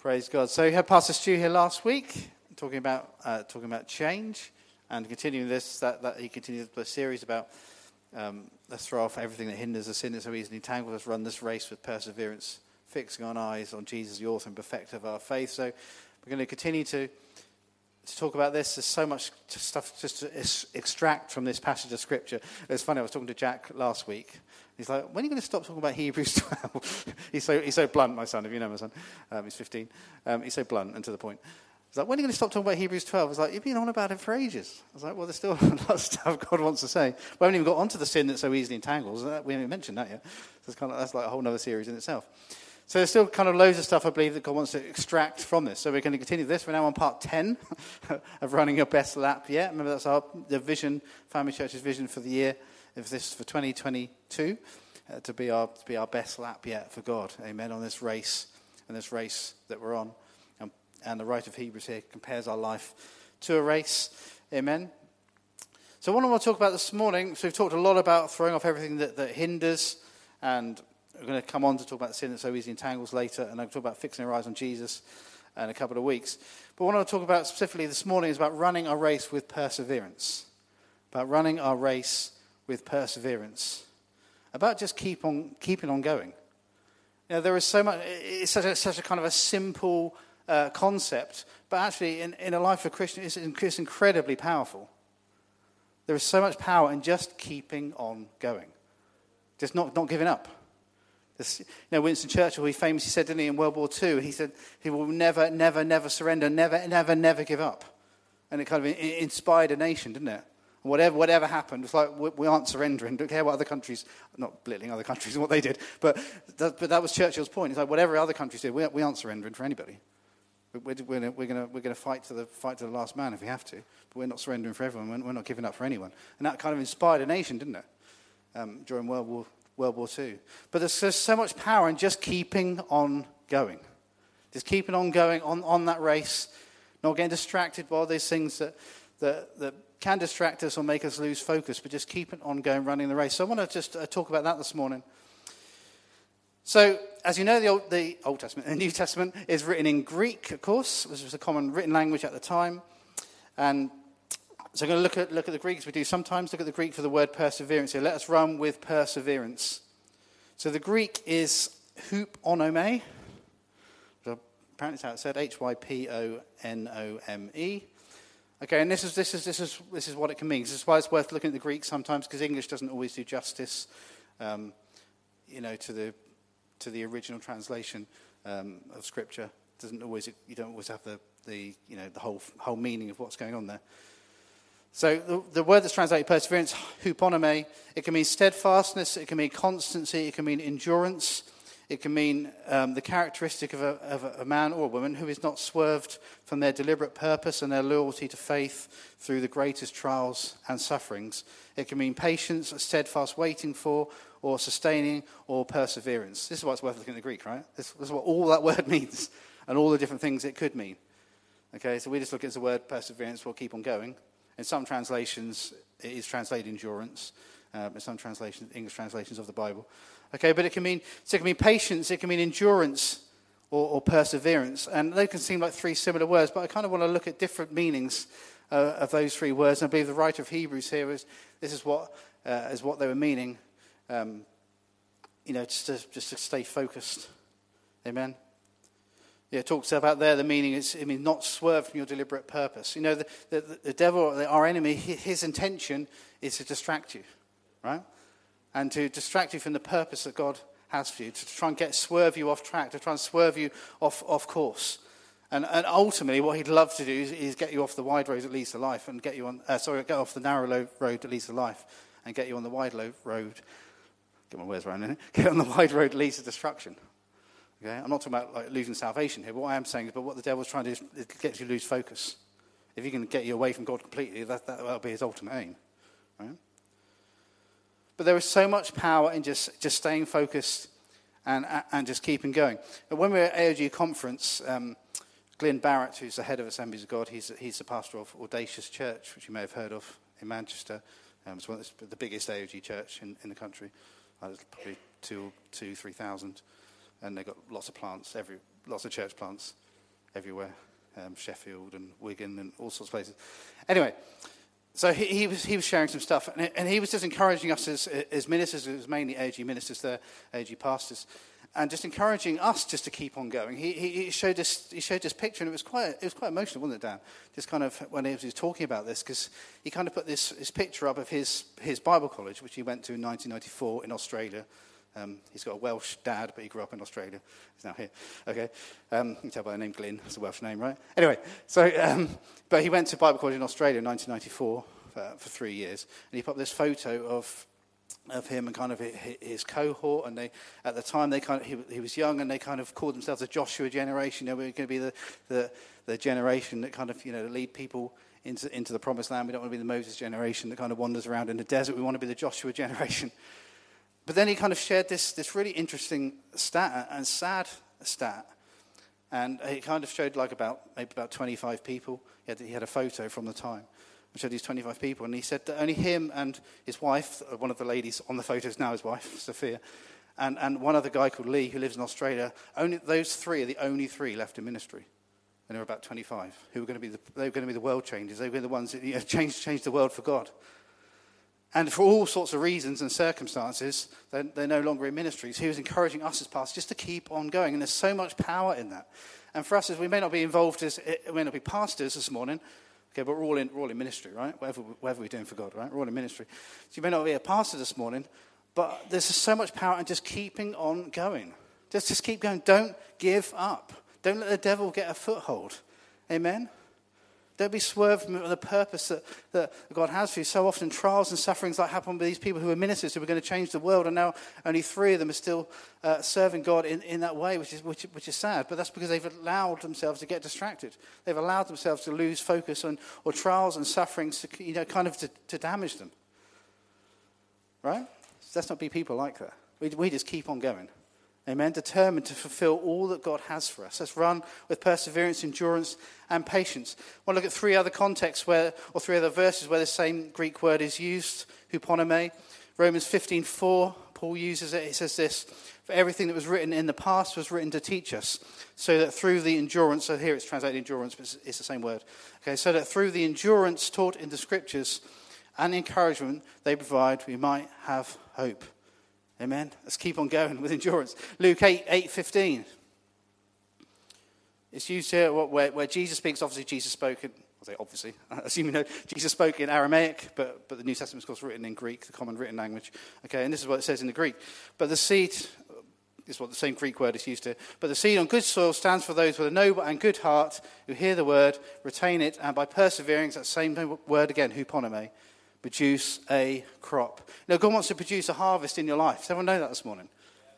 Praise God. So we had Pastor Stu here last week talking about uh, talking about change and continuing this. That, that he continued the series about um, let's throw off everything that hinders us in it so easily entangles us. Run this race with perseverance, fixing our eyes on Jesus, the author and perfecter of our faith. So we're going to continue to to talk about this. There's so much stuff just to extract from this passage of scripture. It's funny. I was talking to Jack last week. He's like, "When are you going to stop talking about Hebrews 12?" he's so he's so blunt, my son. If you know my son, um, he's 15. Um, he's so blunt and to the point. He's like, "When are you going to stop talking about Hebrews 12?" I was like, "You've been on about it for ages." I was like, "Well, there's still a lot of stuff God wants to say. We haven't even got onto the sin that so easily entangles. We haven't mentioned that yet. So kind of that's like a whole other series in itself." So there's still kind of loads of stuff I believe that God wants to extract from this. So we're going to continue this. We're now on part 10 of running your best lap yet. Remember that's our the vision, Family Church's vision for the year of this for 2022 uh, to be our to be our best lap yet for God. Amen. On this race and this race that we're on, and, and the writer of Hebrews here compares our life to a race. Amen. So what I want to talk about this morning. So we've talked a lot about throwing off everything that, that hinders and we're going to come on to talk about sin that so easily entangles later, and I'll talk about fixing our eyes on Jesus in a couple of weeks. But what I want to talk about specifically this morning is about running our race with perseverance. About running our race with perseverance. About just keep on, keeping on going. You know, there is so much, it's such a, such a kind of a simple uh, concept, but actually, in, in a life of Christian, it's, it's incredibly powerful. There is so much power in just keeping on going, just not, not giving up. This, you know, Winston Churchill, he famously said, didn't he, in World War II, he said, he will never, never, never surrender, never, never, never give up. And it kind of inspired a nation, didn't it? Whatever, whatever happened, it's like we aren't surrendering. Don't care what other countries, not belittling other countries and what they did, but that, but that was Churchill's point. It's like whatever other countries did, we, we aren't surrendering for anybody. We're, we're, we're going to fight to, the, fight to the last man if we have to, but we're not surrendering for everyone. We're, we're not giving up for anyone. And that kind of inspired a nation, didn't it? Um, during World War World War II. But there's, there's so much power in just keeping on going. Just keeping on going on, on that race, not getting distracted by all these things that, that, that can distract us or make us lose focus, but just keeping on going, running the race. So I want to just uh, talk about that this morning. So, as you know, the Old, the Old Testament, the New Testament is written in Greek, of course, which was a common written language at the time. And so I'm going to look at, look at the Greek we do sometimes. Look at the Greek for the word perseverance here. Let us run with perseverance. So the Greek is hyponome. So apparently that's how it's said, H-Y-P-O-N-O-M-E. Okay, and this is, this, is, this, is, this is what it can mean. This is why it's worth looking at the Greek sometimes, because English doesn't always do justice, um, you know, to the, to the original translation um, of Scripture. Doesn't always, you don't always have the, the, you know, the whole, whole meaning of what's going on there. So the, the, word that's translated perseverance, hyponome, it can mean steadfastness, it can mean constancy, it can mean endurance, it can mean um, the characteristic of, a, of a, man or a woman who is not swerved from their deliberate purpose and their loyalty to faith through the greatest trials and sufferings. It can mean patience, steadfast waiting for, or sustaining, or perseverance. This is why it's worth looking at the Greek, right? This, this is what all that word means and all the different things it could mean. Okay, so we just look at the word perseverance, we'll keep on going. In some translations, it is translated endurance. Uh, in some translations, English translations of the Bible. Okay, but it can mean so it can mean patience, it can mean endurance, or, or perseverance, and they can seem like three similar words. But I kind of want to look at different meanings uh, of those three words. And I believe the writer of Hebrews here is this is what uh, is what they were meaning. Um, you know, just to, just to stay focused. Amen. Yeah, it talks about there the meaning is, I mean, not swerve from your deliberate purpose. You know, the, the, the devil, our enemy, his intention is to distract you, right? And to distract you from the purpose that God has for you, to try and get swerve you off track, to try and swerve you off, off course. And, and ultimately, what he'd love to do is, is, get you off the wide road that leads to life and get you on, uh, sorry, get off the narrow road that leads to life and get you on the wide road, get my words around get on the wide road that leads to destruction. Okay? I'm not talking about like, losing salvation here, but what I am saying is, but what the devil's trying to do is get you to lose focus. If he can get you away from God completely, that, that, will be his ultimate aim. Right? But there is so much power in just, just staying focused and, and just keeping going. When we were at AOG conference, um, Glyn Barrett, who's the head of Assemblies of God, he's, he's the pastor of Audacious Church, which you may have heard of in Manchester. Um, it's, one, it's the biggest AOG church in, in the country. Uh, probably two, two, three thousand and they've got lots of plants, every, lots of church plants. everywhere um, Sheffield and Wigan and all sorts of places. Anyway, so he, he, was, he was sharing some stuff, and, and he was just encouraging us as, as ministers, it was mainly AG ministers there, AG pastors, and just encouraging us just to keep on going. He, he, showed this, he showed this picture, and it was quite, it was quite emotional, wasn't it, Dan? Just kind of when he was talking about this, because he kind of put this, this picture up of his, his Bible college, which he went to in 1994 in Australia. Um, he's got a Welsh dad, but he grew up in Australia. He's now here. Okay. Um, you can tell by the name Glyn. It's a Welsh name, right? Anyway, so, um, but he went to Bible college in Australia in 1994 for, for three years. And he put up this photo of of him and kind of his cohort. And they, at the time, they kind of, he, he was young and they kind of called themselves the Joshua generation. You know, we're going to be the, the, the generation that kind of, you know, lead people into, into the promised land. We don't want to be the Moses generation that kind of wanders around in the desert. We want to be the Joshua generation. But then he kind of shared this, this really interesting stat and sad stat. And he kind of showed like about maybe about 25 people. He had, he had a photo from the time which showed these 25 people. And he said that only him and his wife, uh, one of the ladies on the photos now, his wife, Sophia, and, and one other guy called Lee who lives in Australia, only, those three are the only three left in ministry. And there were about 25 who were going to be the, they were going to be the world changers. They were the ones that you know, change, change the world for God. And for all sorts of reasons and circumstances, they're, they're no longer in ministries. He was encouraging us as pastors just to keep on going. And there's so much power in that. And for us, as we may not be involved as, eh, we may not be pastors this morning, okay, but we're all in, we're all in ministry, right? Whatever, whatever we're doing for God, right? We're all in ministry. So you may not be a pastor this morning, but there's so much power in just keeping on going. Just, just keep going. Don't give up. Don't let the devil get a foothold. Amen? Don't be swerved from the purpose that, that God has for you. So often, trials and sufferings like happen with these people who are ministers who are going to change the world, and now only three of them are still uh, serving God in, in that way, which is, which, which is sad. But that's because they've allowed themselves to get distracted. They've allowed themselves to lose focus on or trials and sufferings, to, you know, kind of to, to damage them. Right? So let's not be people like that. We, we just keep on going. Amen. Determined to fulfill all that God has for us. Let's run with perseverance, endurance, and patience. I want to look at three other contexts where, or three other verses where the same Greek word is used, huponome. Romans 15:4, Paul uses it. He says this: "For everything that was written in the past was written to teach us, so that through the endurance, so here it's translated endurance, but it's the same word. Okay, so that through the endurance taught in the scriptures and the encouragement they provide, we might have hope." Amen. Let's keep on going with endurance. Luke 8, 8 15. It's used here where, where Jesus speaks. Obviously, Jesus spoke in, I'll say obviously, I assume you know, Jesus spoke in Aramaic, but, but the New Testament is, of course, written in Greek, the common written language. Okay, and this is what it says in the Greek. But the seed, is what the same Greek word is used to. But the seed on good soil stands for those with a noble and good heart who hear the word, retain it, and by persevering, that same word again, huponome, produce a crop. Now, God wants to produce a harvest in your life. Does everyone know that this morning?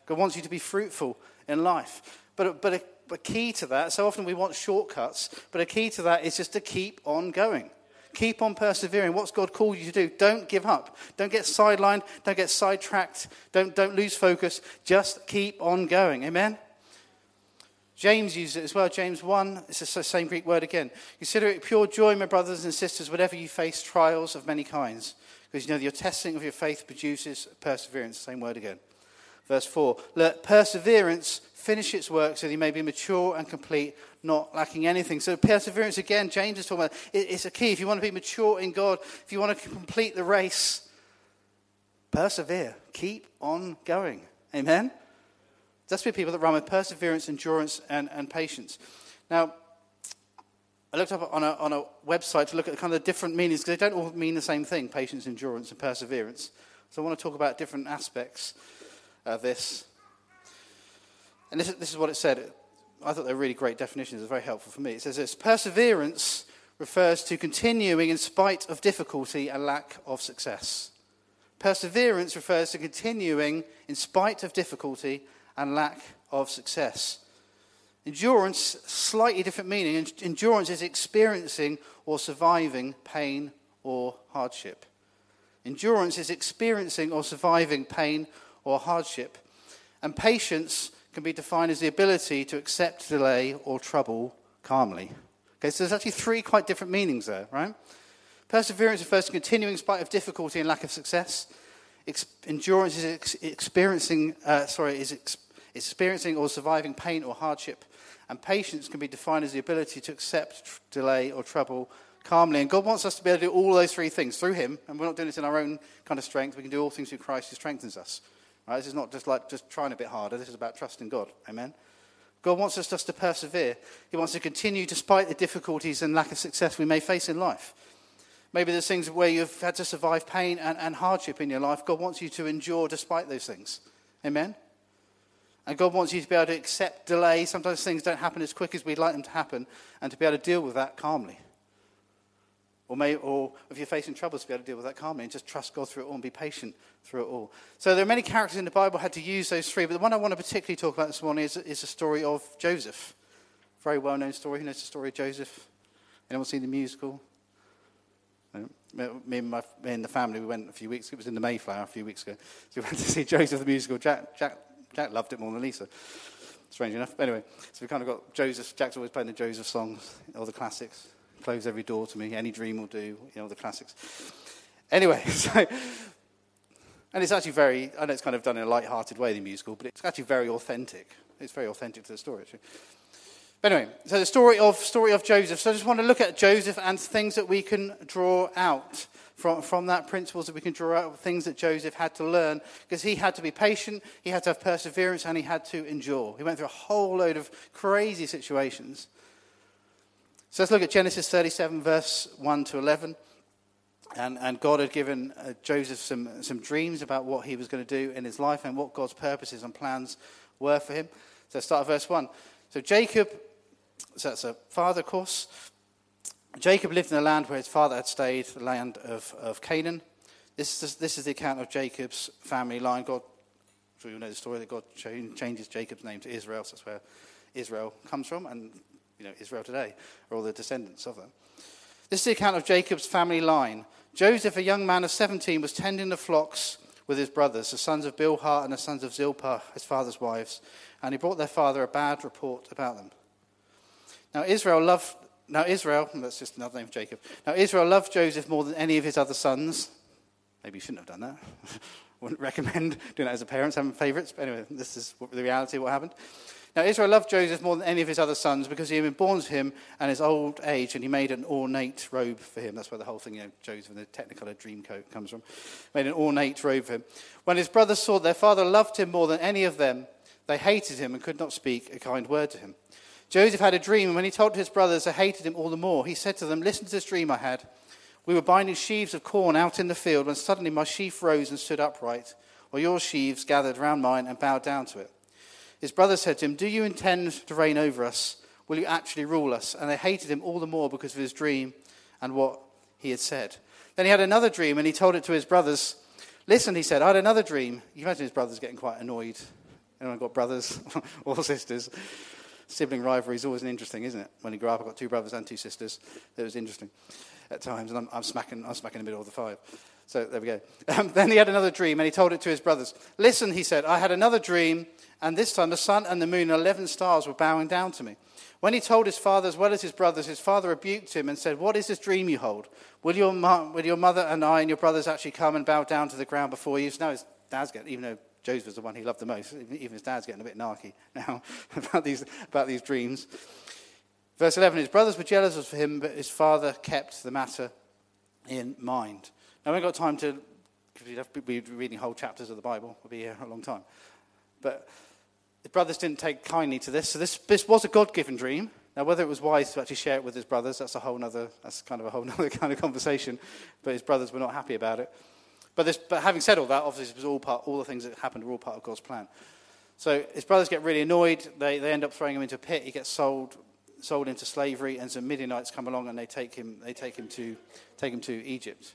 God wants you to be fruitful in life. But, but a, a key to that, so often we want shortcuts, but a key to that is just to keep on going. Keep on persevering. What's God called you to do? Don't give up. Don't get sidelined. Don't get sidetracked. Don't, don't lose focus. Just keep on going. Amen? James uses it as well. James 1, it's the same Greek word again. Consider it pure joy, my brothers and sisters, whenever you face trials of many kinds. Because you know that your testing of your faith produces perseverance. Same word again. Verse 4 Let perseverance finish its work so that you may be mature and complete, not lacking anything. So, perseverance again, James is talking about it's a key. If you want to be mature in God, if you want to complete the race, persevere. Keep on going. Amen? That's be people that run with perseverance, endurance, and, and patience. Now, I looked up on a, on a website to look at the kind of different meanings because they don't all mean the same thing patience, endurance, and perseverance. So I want to talk about different aspects of this. And this, this is what it said. I thought they were really great definitions. It's very helpful for me. It says this Perseverance refers to continuing in spite of difficulty and lack of success. Perseverance refers to continuing in spite of difficulty and lack of success. Endurance, slightly different meaning. Endurance is experiencing or surviving pain or hardship. Endurance is experiencing or surviving pain or hardship. And patience can be defined as the ability to accept delay or trouble calmly. Okay, so there's actually three quite different meanings there, right? Perseverance refers to continuing in spite of difficulty and lack of success. Endurance is ex- experiencing, uh, sorry, is ex- experiencing or surviving pain or hardship. And patience can be defined as the ability to accept tr- delay or trouble calmly. And God wants us to be able to do all those three things through Him. And we're not doing this in our own kind of strength. We can do all things through Christ who strengthens us. Right? This is not just like just trying a bit harder. This is about trusting God. Amen. God wants us just to persevere. He wants to continue despite the difficulties and lack of success we may face in life. Maybe there's things where you've had to survive pain and, and hardship in your life. God wants you to endure despite those things. Amen? And God wants you to be able to accept delay. Sometimes things don't happen as quick as we'd like them to happen, and to be able to deal with that calmly. Or, may, or if you're facing troubles, to be able to deal with that calmly and just trust God through it all and be patient through it all. So there are many characters in the Bible had to use those three, but the one I want to particularly talk about this morning is, is the story of Joseph. Very well known story. Who knows the story of Joseph? Anyone seen the musical? Um, me and, my, me and the family, we went a few weeks, it was in the Mayflower a few weeks ago. So we went to see Joseph the musical. Jack, Jack, Jack loved it more than Lisa, strange enough. Anyway, so we kind of got Joseph, Jack's always playing the Joseph songs, all the classics. Close every door to me, any dream will do, you know, the classics. Anyway, so, and it's actually very, I know it's kind of done in a light-hearted way, the musical, but it's actually very authentic. It's very authentic to the story, actually. But anyway, so the story of, story of Joseph. So I just want to look at Joseph and things that we can draw out from, from that, principles that we can draw out, things that Joseph had to learn, because he had to be patient, he had to have perseverance, and he had to endure. He went through a whole load of crazy situations. So let's look at Genesis 37, verse 1 to 11. And, and God had given uh, Joseph some, some dreams about what he was going to do in his life and what God's purposes and plans were for him. So start at verse 1. So Jacob so that's a father course. Jacob lived in the land where his father had stayed, the land of, of Canaan. This is, this is the account of Jacob's family line. God, so you know the story that God changes Jacob's name to Israel. So that's where Israel comes from, and you know Israel today are all the descendants of them. This is the account of Jacob's family line. Joseph, a young man of 17, was tending the flocks with his brothers, the sons of Bilhah and the sons of Zilpah, his father's wives, and he brought their father a bad report about them. Now Israel loved now Israel, that's just another name for Jacob. Now Israel loved Joseph more than any of his other sons. Maybe you shouldn't have done that. Wouldn't recommend doing that as a parent, having favourites. But anyway, this is the reality of what happened. Now Israel loved Joseph more than any of his other sons because he had been born to him and his old age, and he made an ornate robe for him. That's where the whole thing, you know, Joseph and the Technicolor dream coat comes from. Made an ornate robe for him. When his brothers saw their father loved him more than any of them, they hated him and could not speak a kind word to him. Joseph had a dream, and when he told his brothers, they hated him all the more. He said to them, Listen to this dream I had. We were binding sheaves of corn out in the field when suddenly my sheaf rose and stood upright, while your sheaves gathered round mine and bowed down to it. His brothers said to him, Do you intend to reign over us? Will you actually rule us? And they hated him all the more because of his dream and what he had said. Then he had another dream, and he told it to his brothers. Listen, he said, I had another dream. You imagine his brothers getting quite annoyed. Anyone got brothers or sisters? Sibling rivalry is always an interesting, isn't it? When you grow up, I've got two brothers and two sisters. It was interesting at times, and I'm, I'm smacking, I'm smacking in the middle of the five. So there we go. Um, then he had another dream, and he told it to his brothers. Listen, he said, I had another dream, and this time the sun and the moon and 11 stars were bowing down to me. When he told his father as well as his brothers, his father rebuked him and said, What is this dream you hold? Will your, will your mother and I and your brothers actually come and bow down to the ground before you? So now his dad's getting, even though Joseph was the one he loved the most. Even his dad's getting a bit narky now about these, about these dreams. Verse 11 His brothers were jealous of him, but his father kept the matter in mind. Now, we haven't got time to, because we'd have to be reading whole chapters of the Bible. We'll be here a long time. But his brothers didn't take kindly to this. So, this, this was a God given dream. Now, whether it was wise to actually share it with his brothers, that's a whole other, that's kind of a whole other kind of conversation. But his brothers were not happy about it. But, this, but having said all that, obviously, was all, part, all the things that happened were all part of God's plan. So his brothers get really annoyed. They, they end up throwing him into a pit. He gets sold, sold into slavery, and some Midianites come along and they take him, they take him, to, take him to Egypt.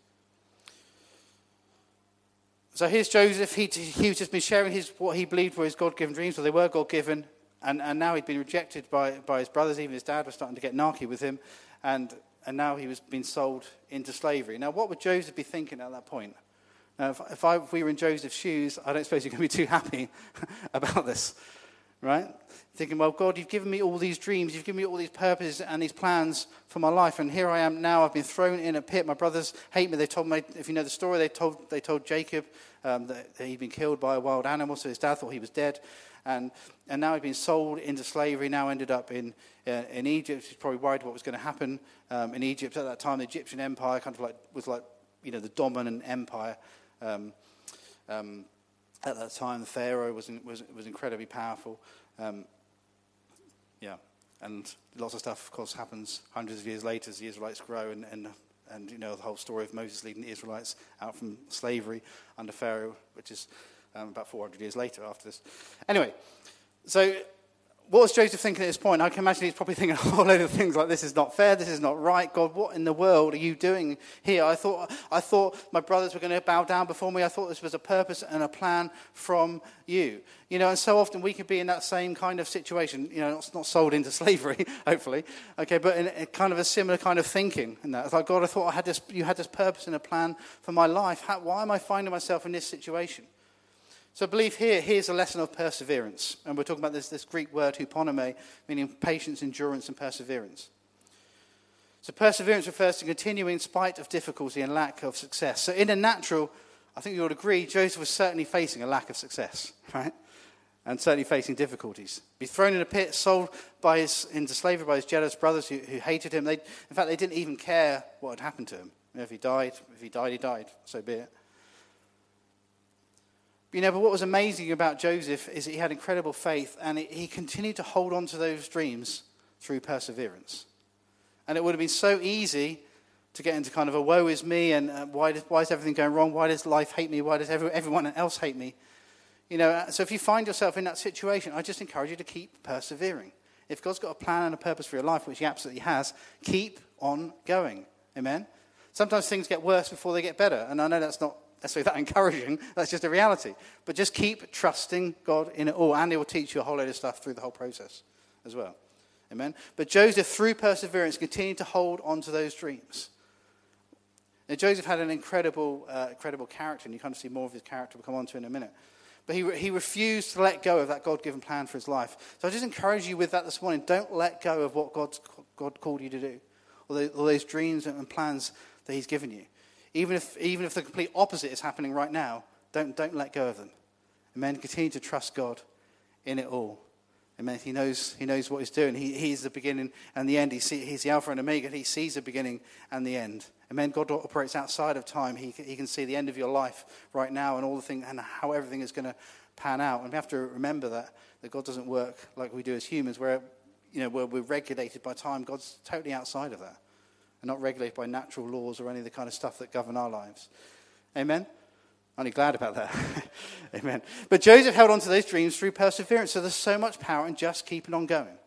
So here's Joseph. He, he's just been sharing his, what he believed were his God given dreams, or they were God given. And, and now he'd been rejected by, by his brothers. Even his dad was starting to get narky with him. And, and now he was being sold into slavery. Now, what would Joseph be thinking at that point? Now, if, if, I, if we were in Joseph's shoes, I don't suppose you're going to be too happy about this, right? Thinking, well, God, you've given me all these dreams, you've given me all these purposes and these plans for my life, and here I am now. I've been thrown in a pit. My brothers hate me. They told me, if you know the story, they told, they told Jacob um, that he'd been killed by a wild animal, so his dad thought he was dead. And, and now he'd been sold into slavery, now ended up in, uh, in Egypt. He's probably worried what was going to happen um, in Egypt. At that time, the Egyptian empire kind of like, was like, you know, the dominant empire. Um, um, at that time, Pharaoh was, was, was incredibly powerful. Um, yeah, and lots of stuff, of course, happens hundreds of years later as the Israelites grow and, and and you know the whole story of Moses leading the Israelites out from slavery under Pharaoh, which is um, about 400 years later after this. Anyway, so what was Joseph thinking at this point? I can imagine he's probably thinking a whole load of things like, this is not fair, this is not right. God, what in the world are you doing here? I thought, I thought my brothers were going to bow down before me. I thought this was a purpose and a plan from you. You know, and so often we could be in that same kind of situation, you know, not, not sold into slavery, hopefully, okay, but in, in kind of a similar kind of thinking. And that. It's like, God, I thought I had this, you had this purpose and a plan for my life. How, why am I finding myself in this situation? So I believe here, here's a lesson of perseverance. And we're talking about this, this Greek word huponome, meaning patience, endurance, and perseverance. So perseverance refers to continuing in spite of difficulty and lack of success. So in a natural, I think you would agree, Joseph was certainly facing a lack of success, right? And certainly facing difficulties. Be thrown in a pit, sold by his, into slavery by his jealous brothers who, who hated him. They, in fact, they didn't even care what had happened to him. If he died, if he died, he died. So be it. You know, but what was amazing about Joseph is that he had incredible faith and he continued to hold on to those dreams through perseverance. And it would have been so easy to get into kind of a woe is me and uh, why, does, why is everything going wrong? Why does life hate me? Why does every, everyone else hate me? You know, uh, so if you find yourself in that situation, I just encourage you to keep persevering. If God's got a plan and a purpose for your life, which He absolutely has, keep on going. Amen? Sometimes things get worse before they get better. And I know that's not necessarily that encouraging. That's just a reality. But just keep trusting God in it all, and He will teach you a whole load of stuff through the whole process as well. Amen. But Joseph, through perseverance, continued to hold on to those dreams. Now, Joseph had an incredible, uh, incredible character, and you kind of see more of his character. We'll come on to in a minute. But he, he refused to let go of that God given plan for his life. So I just encourage you with that this morning. Don't let go of what God's, God called you to do, or, the, or those dreams and plans that He's given you. Even if, even if the complete opposite is happening right now, don't, don't let go of them. Amen. Continue to trust God in it all. Amen. He knows, he knows what he's doing. He, he's the beginning and the end. He see, he's the Alpha and Omega. He sees the beginning and the end. Amen. God operates outside of time. He, he can see the end of your life right now and all the thing and how everything is going to pan out. And we have to remember that, that God doesn't work like we do as humans, where, you know, where we're regulated by time. God's totally outside of that not regulated by natural laws or any of the kind of stuff that govern our lives. Amen? You glad about that? Amen. But Joseph held on to those dreams through perseverance. So there's so much power in just keeping on going.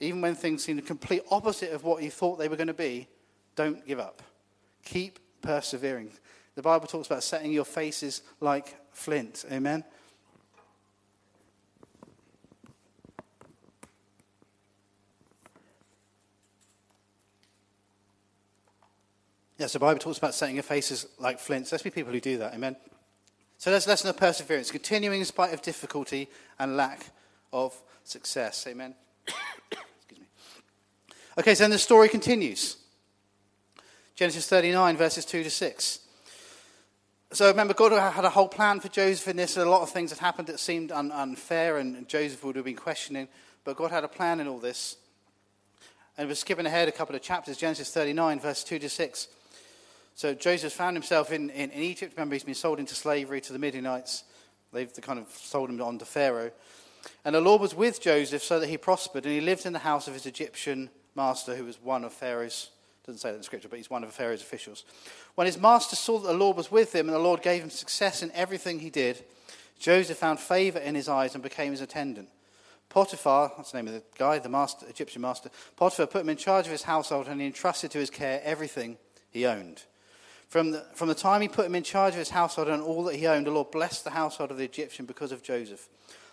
Even when things seem the complete opposite of what you thought they were going to be, don't give up. Keep persevering. The Bible talks about setting your faces like flint. Amen. Yes, the Bible talks about setting your faces like flints. Let's be people who do that. Amen. So that's a lesson of perseverance, continuing in spite of difficulty and lack of success. Amen. Excuse me. Okay, so then the story continues. Genesis 39, verses 2 to 6. So remember, God had a whole plan for Joseph in this. A lot of things had happened that seemed un- unfair, and Joseph would have been questioning. But God had a plan in all this. And we're skipping ahead a couple of chapters. Genesis 39, verse 2 to 6. So Joseph found himself in, in, in, Egypt. Remember, he's been sold into slavery to the Midianites. They've kind of sold him on to Pharaoh. And the Lord was with Joseph so that he prospered, and he lived in the house of his Egyptian master, who was one of Pharaoh's, doesn't say that in the Scripture, but he's one of Pharaoh's officials. When his master saw that the Lord was with him, and the Lord gave him success in everything he did, Joseph found favor in his eyes and became his attendant. Potiphar, that's the name of the guy, the master, Egyptian master, Potiphar put him in charge of his household, and he entrusted to his care everything he owned. From the, from the time he put him in charge of his household and all that he owned, the Lord blessed the household of the Egyptian because of Joseph.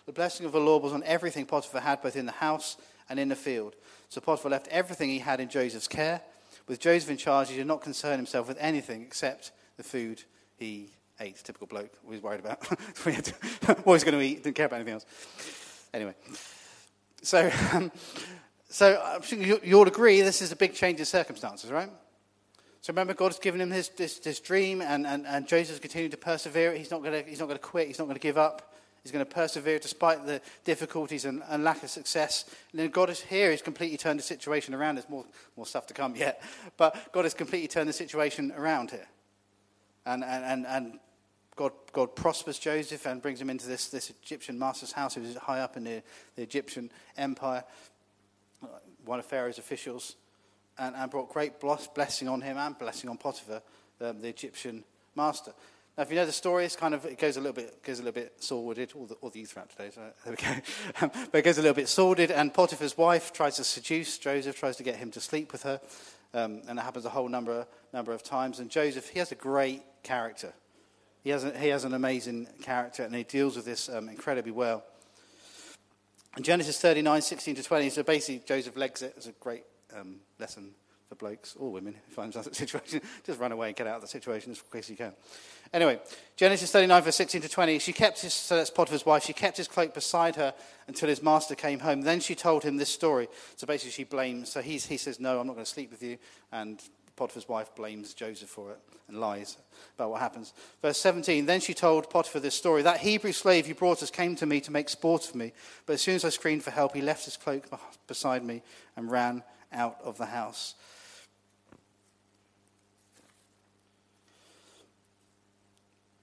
The blessing of the Lord was on everything Potiphar had, both in the house and in the field. So Potiphar left everything he had in Joseph's care. With Joseph in charge, he did not concern himself with anything except the food he ate. Typical bloke, always worried about what he's going to eat, didn't care about anything else. Anyway, so, um, so you'll agree this is a big change in circumstances, right? So remember, God has given him this, this, this dream, and, and, and Joseph's continuing to persevere. He's not going to he's not going to quit. He's not going to give up. He's going to persevere despite the difficulties and, and lack of success. And then God is here. He's completely turned the situation around. There's more, more stuff to come yet. But God has completely turned the situation around here. And, and, and, and God, God prospers Joseph and brings him into this, this Egyptian master's house who is high up in the, the Egyptian empire, one of Pharaoh's officials, and, and brought great blessing on him and blessing on Potiphar, um, the Egyptian master. Now, if you know the story, it's kind of, it goes a little bit, goes a little bit sordid. All the, all the youth today, so there we go. Um, but it goes a little bit sordid, and Potiphar's wife tries to seduce Joseph, tries to get him to sleep with her, um, and it happens a whole number, number of times. And Joseph, he has a great character. He has, a, he has an amazing character, and he deals with this um, incredibly well. In Genesis 39, 16 to 20, so basically Joseph legs it as a great um, lesson for blokes or women who find themselves in that situation. Just run away and get out of the situation as quick as you can. Anyway, Genesis 39, verse 16 to 20. She kept his, so that's Potiphar's wife, she kept his cloak beside her until his master came home. Then she told him this story. So basically, she blames, so he's, he says, No, I'm not going to sleep with you. And Potiphar's wife blames Joseph for it and lies about what happens. Verse 17 Then she told Potiphar this story That Hebrew slave you brought us came to me to make sport of me. But as soon as I screamed for help, he left his cloak beside me and ran out of the house.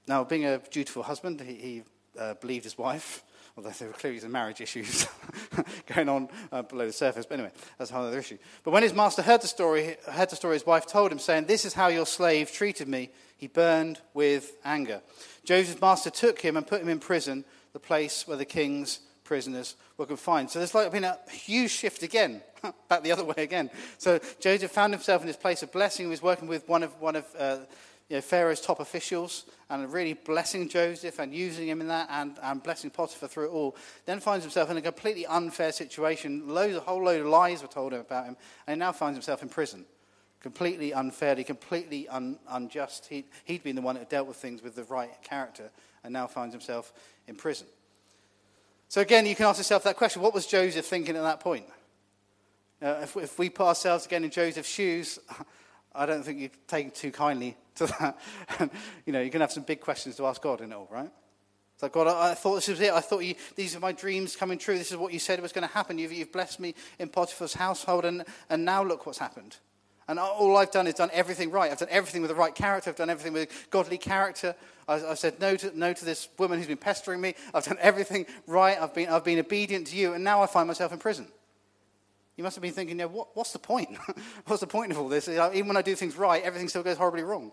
Now, being a dutiful husband, he, he uh, believed his wife, although there were clearly some marriage issues going on uh, below the surface. But anyway, that's another issue. But when his master heard the story, heard the story, his wife told him, saying, "This is how your slave treated me." He burned with anger. Joseph's master took him and put him in prison, the place where the king's prisoners were confined. So there's like been a huge shift again, back the other way again. So Joseph found himself in this place of blessing. He was working with one of one of uh, you know, Pharaoh's top officials and really blessing Joseph and using him in that and, and blessing Potiphar through it all, then finds himself in a completely unfair situation. Loads, a whole load of lies were told about him, and he now finds himself in prison. Completely unfairly, completely un, unjust. He, he'd been the one that dealt with things with the right character and now finds himself in prison. So, again, you can ask yourself that question what was Joseph thinking at that point? Uh, if, if we put ourselves again in Joseph's shoes, I don't think you'd take too kindly to that. You know, you're going to have some big questions to ask God in it all, right? It's like, God, I, I thought this was it. I thought you, these are my dreams coming true. This is what you said was going to happen. You've, you've blessed me in Potiphar's household, and, and now look what's happened. And all I've done is done everything right. I've done everything with the right character. I've done everything with godly character. I, have said no to, no to this woman who's been pestering me. I've done everything right. I've been, I've been obedient to you, and now I find myself in prison. You must have been thinking, yeah, what, what's the point? what's the point of all this? Even when I do things right, everything still goes horribly wrong.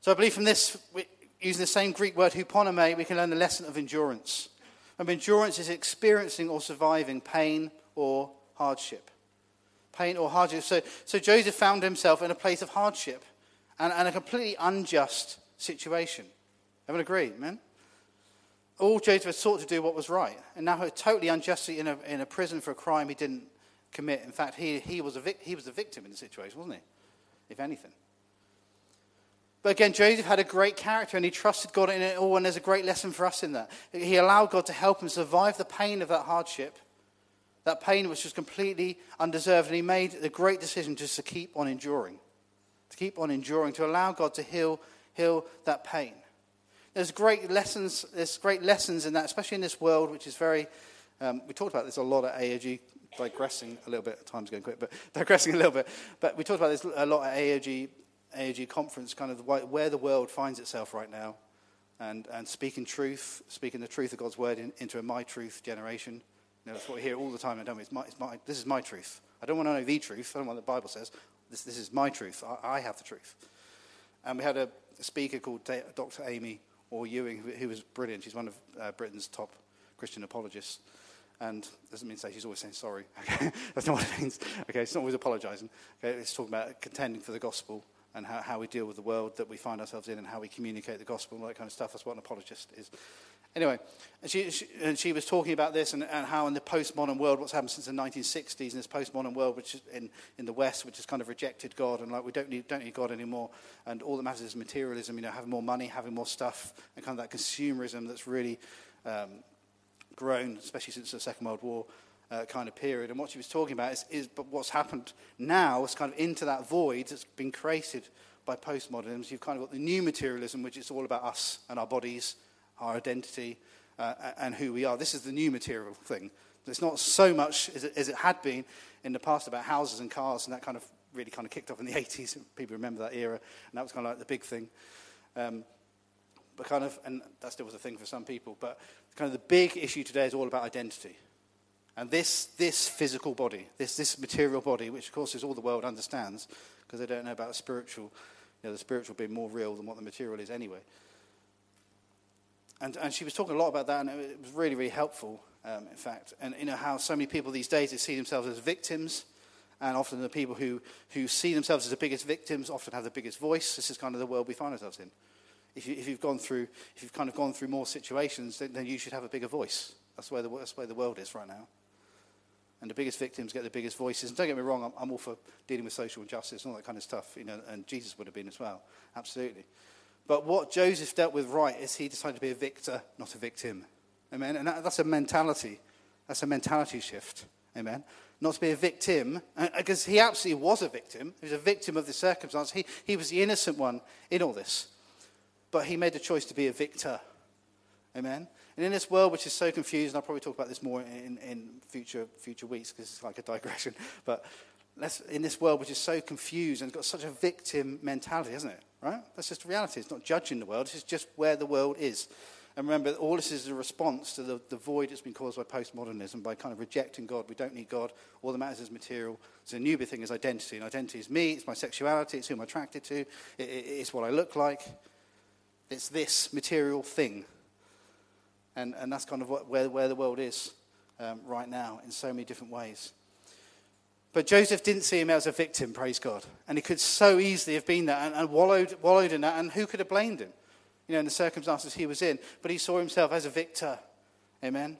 So I believe from this, using the same Greek word huponome, we can learn the lesson of endurance. And endurance is experiencing or surviving pain or hardship. Pain or hardship. So, so Joseph found himself in a place of hardship and, and a completely unjust situation. Everyone agree, man? All Joseph had sought to do what was right, and now totally unjustly in a, in a prison for a crime he didn't commit. In fact, he, he, was a vic, he was victim in the situation, wasn't he? If anything. But again, Joseph had a great character and he trusted God in it all, and there's a great lesson for us in that. He allowed God to help him survive the pain of that hardship, that pain which was completely undeserved, and he made the great decision just to keep on enduring, to keep on enduring, to allow God to heal, heal that pain. There's great lessons. There's great lessons in that, especially in this world, which is very. Um, we talked about this a lot at AOG, digressing a little bit. Time's going quick, but digressing a little bit. But we talked about this a lot at AOG, AOG conference, kind of where the world finds itself right now, and and speaking truth, speaking the truth of God's word in, into a my truth generation. You know, that's what we hear all the time, don't we? It's my, it's my, this is my truth. I don't want to know the truth. I don't want what the Bible says. This, this is my truth. I, I have the truth. And we had a speaker called Dr. Amy Orr-Ewing, who, was brilliant. She's one of uh, Britain's top Christian apologists. And doesn't mean to say she's always saying sorry. Okay? That's not what it means. Okay, it's not always apologizing. Okay, it's talking about contending for the gospel and how, how we deal with the world that we find ourselves in and how we communicate the gospel and all that kind of stuff. That's what an apologist is. Anyway, and she, she, and she was talking about this and, and, how in the postmodern world, what's happened since the 1960s, in this postmodern world, which is in, in the West, which has kind of rejected God and like we don't need, don't need God anymore, and all that matters is materialism, you know, having more money, having more stuff, and kind of that consumerism that's really um, grown, especially since the Second World War. Uh, kind of period, and what she was talking about is, is but what's happened now is kind of into that void that's been created by postmodernism. You've kind of got the new materialism, which is all about us and our bodies our identity, uh, and who we are. This is the new material thing. It's not so much as it, as it had been in the past about houses and cars, and that kind of really kind of kicked off in the 80s. People remember that era, and that was kind of like the big thing. Um, but kind of, and that still was a thing for some people, but kind of the big issue today is all about identity. And this, this physical body, this, this material body, which of course is all the world understands, because they don't know about spiritual, you know, the spiritual being more real than what the material is anyway. And, and she was talking a lot about that, and it was really, really helpful, um, in fact. And you know how so many people these days see themselves as victims, and often the people who, who see themselves as the biggest victims often have the biggest voice. This is kind of the world we find ourselves in. If, you, if you've gone through, if you've kind of gone through more situations, then, then you should have a bigger voice. That's where, the, that's where the world is right now. And the biggest victims get the biggest voices. And don't get me wrong, I'm, I'm all for dealing with social injustice and all that kind of stuff, you know, and Jesus would have been as well. Absolutely. But what Joseph dealt with right is he decided to be a victor, not a victim. Amen. And that, that's a mentality. That's a mentality shift. Amen. Not to be a victim, uh, uh, because he absolutely was a victim. He was a victim of the circumstance. He, he was the innocent one in all this. But he made the choice to be a victor. Amen. And in this world which is so confused, and I'll probably talk about this more in, in future, future weeks because it's like a digression, but let's, in this world which is so confused and got such a victim mentality, hasn't it? Right? That's just reality. It's not judging the world, it's just where the world is. And remember, all this is a response to the, the void that's been caused by postmodernism, by kind of rejecting God. We don't need God. All that matters is material. So the newbie thing is identity. And identity is me, it's my sexuality, it's who I'm attracted to, it, it, it's what I look like. It's this material thing. And, and that's kind of what, where, where the world is um, right now in so many different ways. But Joseph didn't see him as a victim, praise God. And he could so easily have been that and, and wallowed, wallowed in that. And who could have blamed him? You know, in the circumstances he was in. But he saw himself as a victor. Amen.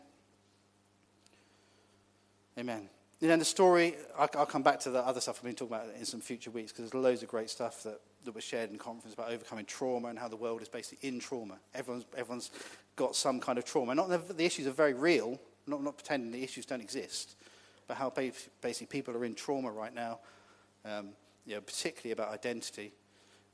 Amen. And then the story, I'll, come back to the other stuff I've been talking about in some future weeks because there's loads of great stuff that, that was shared in conference about overcoming trauma and how the world is basically in trauma. Everyone's, everyone's got some kind of trauma. Not the, the issues are very real, not, not pretending the issues don't exist, but how basically people are in trauma right now, um, you know, particularly about identity.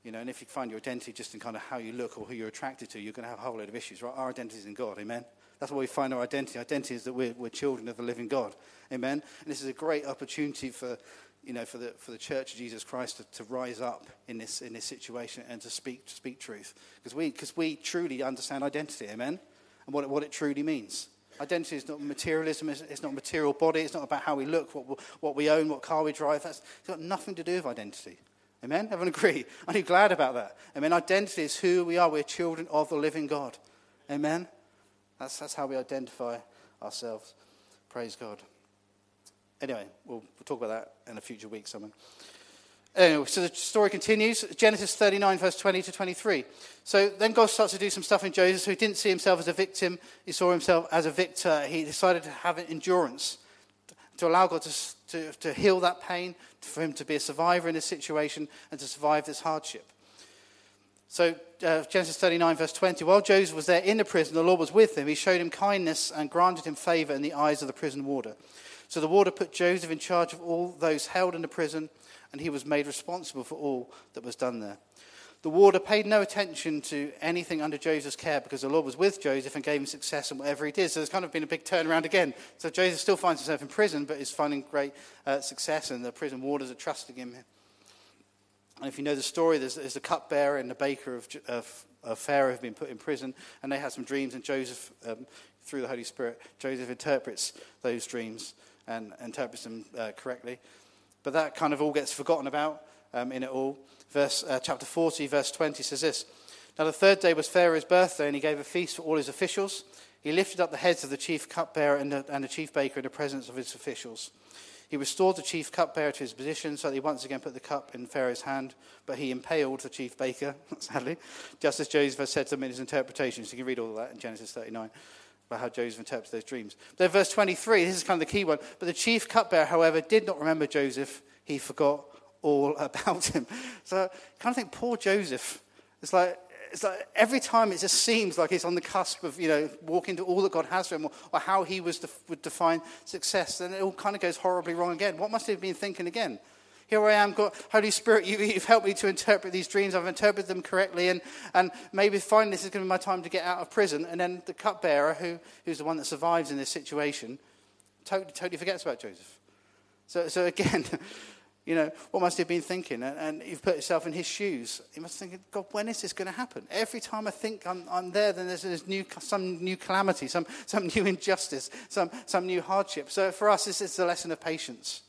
You know, and if you find your identity just in kind of how you look or who you're attracted to, you're going to have a whole load of issues, right? Our identity is in God, amen? That's where we find our identity. Identity is that we're, we're children of the living God. Amen? And this is a great opportunity for, you know, for, the, for the church of Jesus Christ to, to rise up in this, in this situation and to speak, to speak truth. Because we, cause we truly understand identity. Amen? And what it, what it truly means. Identity is not materialism, it's, not material body, it's not about how we look, what, what we own, what car we drive. That's, it's got nothing to do with identity. Amen? Everyone agree? Are you glad about that? Amen? Identity is who we are. We're children of the living God. Amen? That's, that's how we identify ourselves. Praise God. Anyway, we'll, we'll talk about that in a future week, someone. Anyway, so the story continues. Genesis 39, verse 20 to 23. So then God starts to do some stuff in Joseph. He didn't see himself as a victim, he saw himself as a victor. He decided to have endurance, to allow God to, to, to heal that pain, for him to be a survivor in this situation, and to survive this hardship. So, uh, Genesis 39, verse 20. While Joseph was there in the prison, the Lord was with him. He showed him kindness and granted him favor in the eyes of the prison warder. So the warder put Joseph in charge of all those held in the prison, and he was made responsible for all that was done there. The warder paid no attention to anything under Joseph's care because the Lord was with Joseph and gave him success in whatever he did. So there's kind of been a big turnaround again. So Joseph still finds himself in prison, but is finding great uh, success, and the prison warders are trusting him and if you know the story, there's, there's a cupbearer and the baker of, of, of, Pharaoh have been put in prison, and they had some dreams, and Joseph, um, through the Holy Spirit, Joseph interprets those dreams and interprets them uh, correctly. But that kind of all gets forgotten about um, in it all. Verse, uh, chapter 40, verse 20 says this Now the third day was Pharaoh's birthday, and he gave a feast for all his officials. He lifted up the heads of the chief cupbearer and the, and the chief baker in the presence of his officials. He restored the chief cupbearer to his position so that he once again put the cup in Pharaoh's hand, but he impaled the chief baker, sadly, just as Joseph has said to him in his interpretations. You can read all that in Genesis 39 about how Joseph interprets those dreams. Then, verse 23, this is kind of the key one. But the chief cupbearer, however, did not remember Joseph. He forgot all about him. So, I kind of think poor Joseph. It's like it's like every time it just seems like he's on the cusp of, you know, walking to all that God has for him or, or how he was def- would define success. And it all kind of goes horribly wrong again. What must he have been thinking again? Here I am, God, Holy Spirit, you, have helped me to interpret these dreams. I've interpreted them correctly, and, and maybe finally this is going to be my time to get out of prison. And then the cupbearer, who, who's the one that survives in this situation, totally, totally forgets about Joseph. So, so again, you know, what must he have been thinking? And, and you've put yourself in his shoes. He must think, God, when is this going to happen? Every time I think I'm, I'm there, then there's, there's new, some new calamity, some, some new injustice, some, some new hardship. So for us, this is a lesson of patience.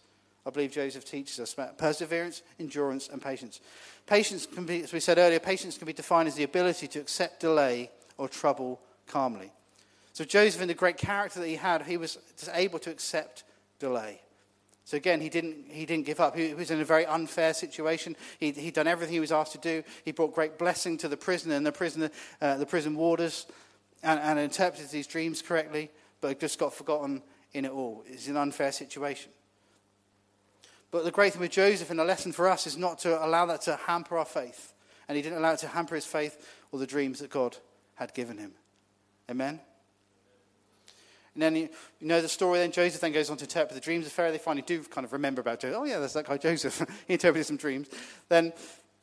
I believe Joseph teaches us about perseverance, endurance, and patience. Patience can be, as we said earlier, patience can be defined as the ability to accept delay or trouble calmly. So Joseph, in the great character that he had, he was able to accept delay. So again, he didn't, he didn't give up. He, was in a very unfair situation. He, he'd done everything he was asked to do. He brought great blessing to the prisoner and the, prisoner, uh, the prison warders and, and interpreted these dreams correctly, but just got forgotten in it all. It's an unfair situation. But the great thing with Joseph and the lesson for us is not to allow that to hamper our faith. And he didn't allow it to hamper his faith or the dreams that God had given him. Amen? And then you, know the story. Then Joseph then goes on to interpret the dreams of Pharaoh. They finally do kind of remember about Joseph. Oh yeah, there's that guy Joseph. he interpreted some dreams. Then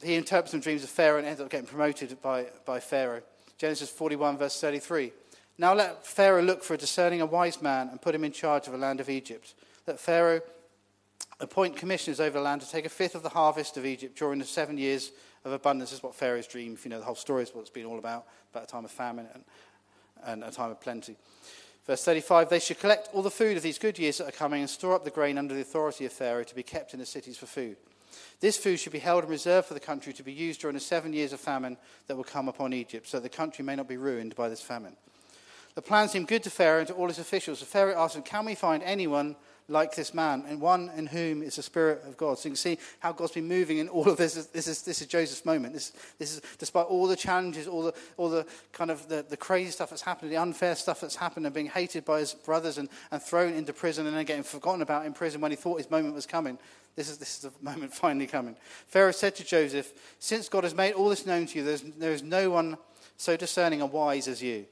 he interprets some dreams of Pharaoh and ends up getting promoted by, by Pharaoh. Genesis 41 verse 33. Now let Pharaoh look for a discerning and wise man and put him in charge of the land of Egypt. Let Pharaoh appoint commissioners over land to take a fifth of the harvest of Egypt during the seven years of abundance. This is what Pharaoh's dream, if you know the whole story, is what it's been all about, about a time of famine and, and a time of plenty. Verse 35 They should collect all the food of these good years that are coming and store up the grain under the authority of Pharaoh to be kept in the cities for food. This food should be held in reserve for the country to be used during the seven years of famine that will come upon Egypt, so that the country may not be ruined by this famine. The plan seemed good to Pharaoh and to all his officials. So Pharaoh asked them, Can we find anyone like this man, and one in whom is the Spirit of God. So you can see how God's been moving in all of this. This is, this is Joseph's moment. This, this is, despite all the challenges, all the, all the kind of the, the crazy stuff that's happened, the unfair stuff that's happened, and being hated by his brothers and, and thrown into prison and then getting forgotten about in prison when he thought his moment was coming. This is, this is the moment finally coming. Pharaoh said to Joseph, Since God has made all this known to you, there's, there is no one so discerning and wise as you.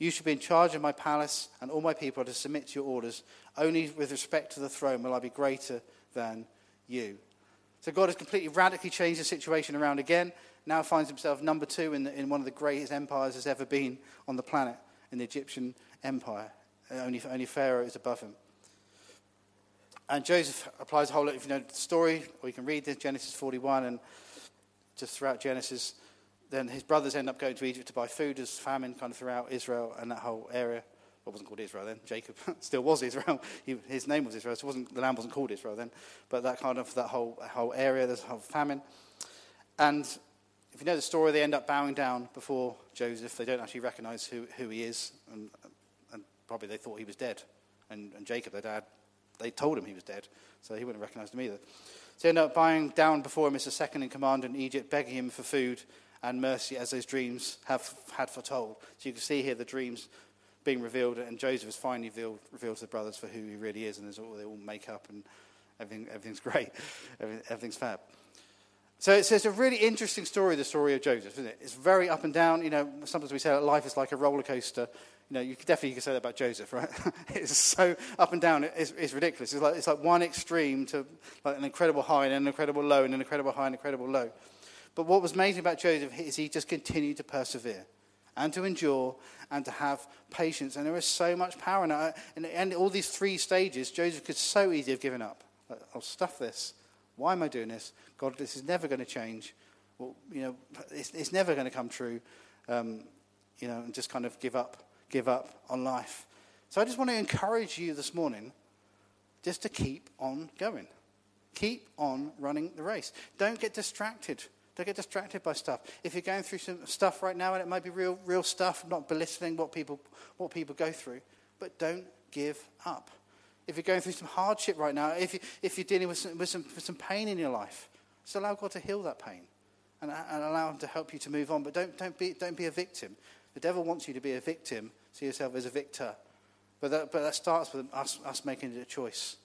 You should be in charge of my palace, and all my people are to submit to your orders. Only with respect to the throne will I be greater than you. So God has completely radically changed the situation around again. Now finds himself number two in, the, in one of the greatest empires there's ever been on the planet, in the Egyptian empire. Uh, only, only Pharaoh is above him. And Joseph applies a whole lot, if you know the story, or you can read this, Genesis 41, and just throughout Genesis, then his brothers end up going to Egypt to buy food as famine kind of throughout Israel and that whole area. Well, wasn't called Israel then. Jacob still was Israel. He, his name was Israel. So wasn't, the land wasn't called Israel then. But that kind of that whole whole area, there's a whole famine. And if you know the story, they end up bowing down before Joseph. They don't actually recognize who, who he is, and, and probably they thought he was dead. And, and Jacob, their dad, they told him he was dead, so he wouldn't have recognized him either. So they end up bowing down before him as the second in command in Egypt, begging him for food and mercy as those dreams have had foretold. So you can see here the dreams being revealed, and Joseph is finally revealed, revealed to the brothers for who he really is, and all, they all make up, and everything, everything's great, everything's fab. So it's, it's, a really interesting story, the story of Joseph, isn't it? It's very up and down. You know, sometimes we say that life is like a roller coaster. You know, you definitely could say that about Joseph, right? it's so up and down, it's, it's ridiculous. It's like, it's like one extreme to like an incredible high and an incredible low and an incredible high and an incredible low. But what was amazing about Joseph is he just continued to persevere and to endure and to have patience. And there is so much power in it. And, all these three stages, Joseph could so easily have given up. I'll stuff this. Why am I doing this? God, this is never going to change. Well, you know, it's, it's never going to come true. Um, you know, and just kind of give up, give up on life. So I just want to encourage you this morning just to keep on going. Keep on running the race. Don't get distracted. Don't get distracted by stuff. If you're going through some stuff right now, and it might be real, real stuff, I'm not belittling what people, what people go through, but don't give up. If you're going through some hardship right now, if, you, if you're dealing with some, with, some, with some pain in your life, just allow God to heal that pain and, and allow Him to help you to move on. But don't, don't, be, don't be a victim. The devil wants you to be a victim. See yourself as a victor. But that, but that starts with us, us making a choice.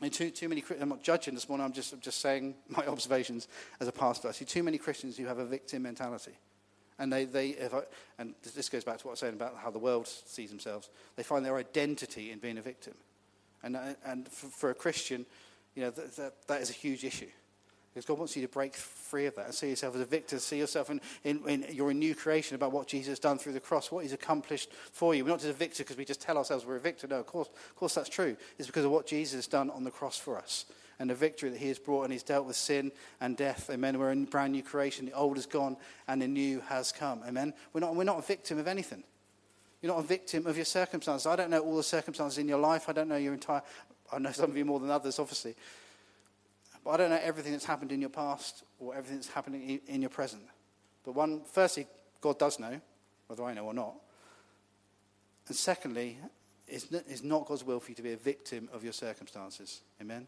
And too, too many, I'm not judging this morning, I'm just, I'm just saying my observations as a pastor. I see too many Christians who have a victim mentality. And, they, they I, and this goes back to what I was saying about how the world sees themselves. They find their identity in being a victim. And, uh, and for, for a Christian, you know, that, that, that is a huge issue. Because God wants you to break free of that and see yourself as a victor, see yourself in, in, in you're a new creation about what Jesus has done through the cross, what he's accomplished for you. We're not just a victor because we just tell ourselves we're a victor. No, of course, of course that's true. It's because of what Jesus has done on the cross for us and the victory that he has brought and he's dealt with sin and death. Amen. We're a brand new creation. The old is gone and the new has come. Amen. We're not, we're not a victim of anything. You're not a victim of your circumstances. I don't know all the circumstances in your life. I don't know your entire, I know some of you more than others, obviously. But I don't know everything that's happened in your past or everything that's happening in your present. But one, firstly, God does know, whether I know or not. And secondly, it's not God's will for you to be a victim of your circumstances. Amen?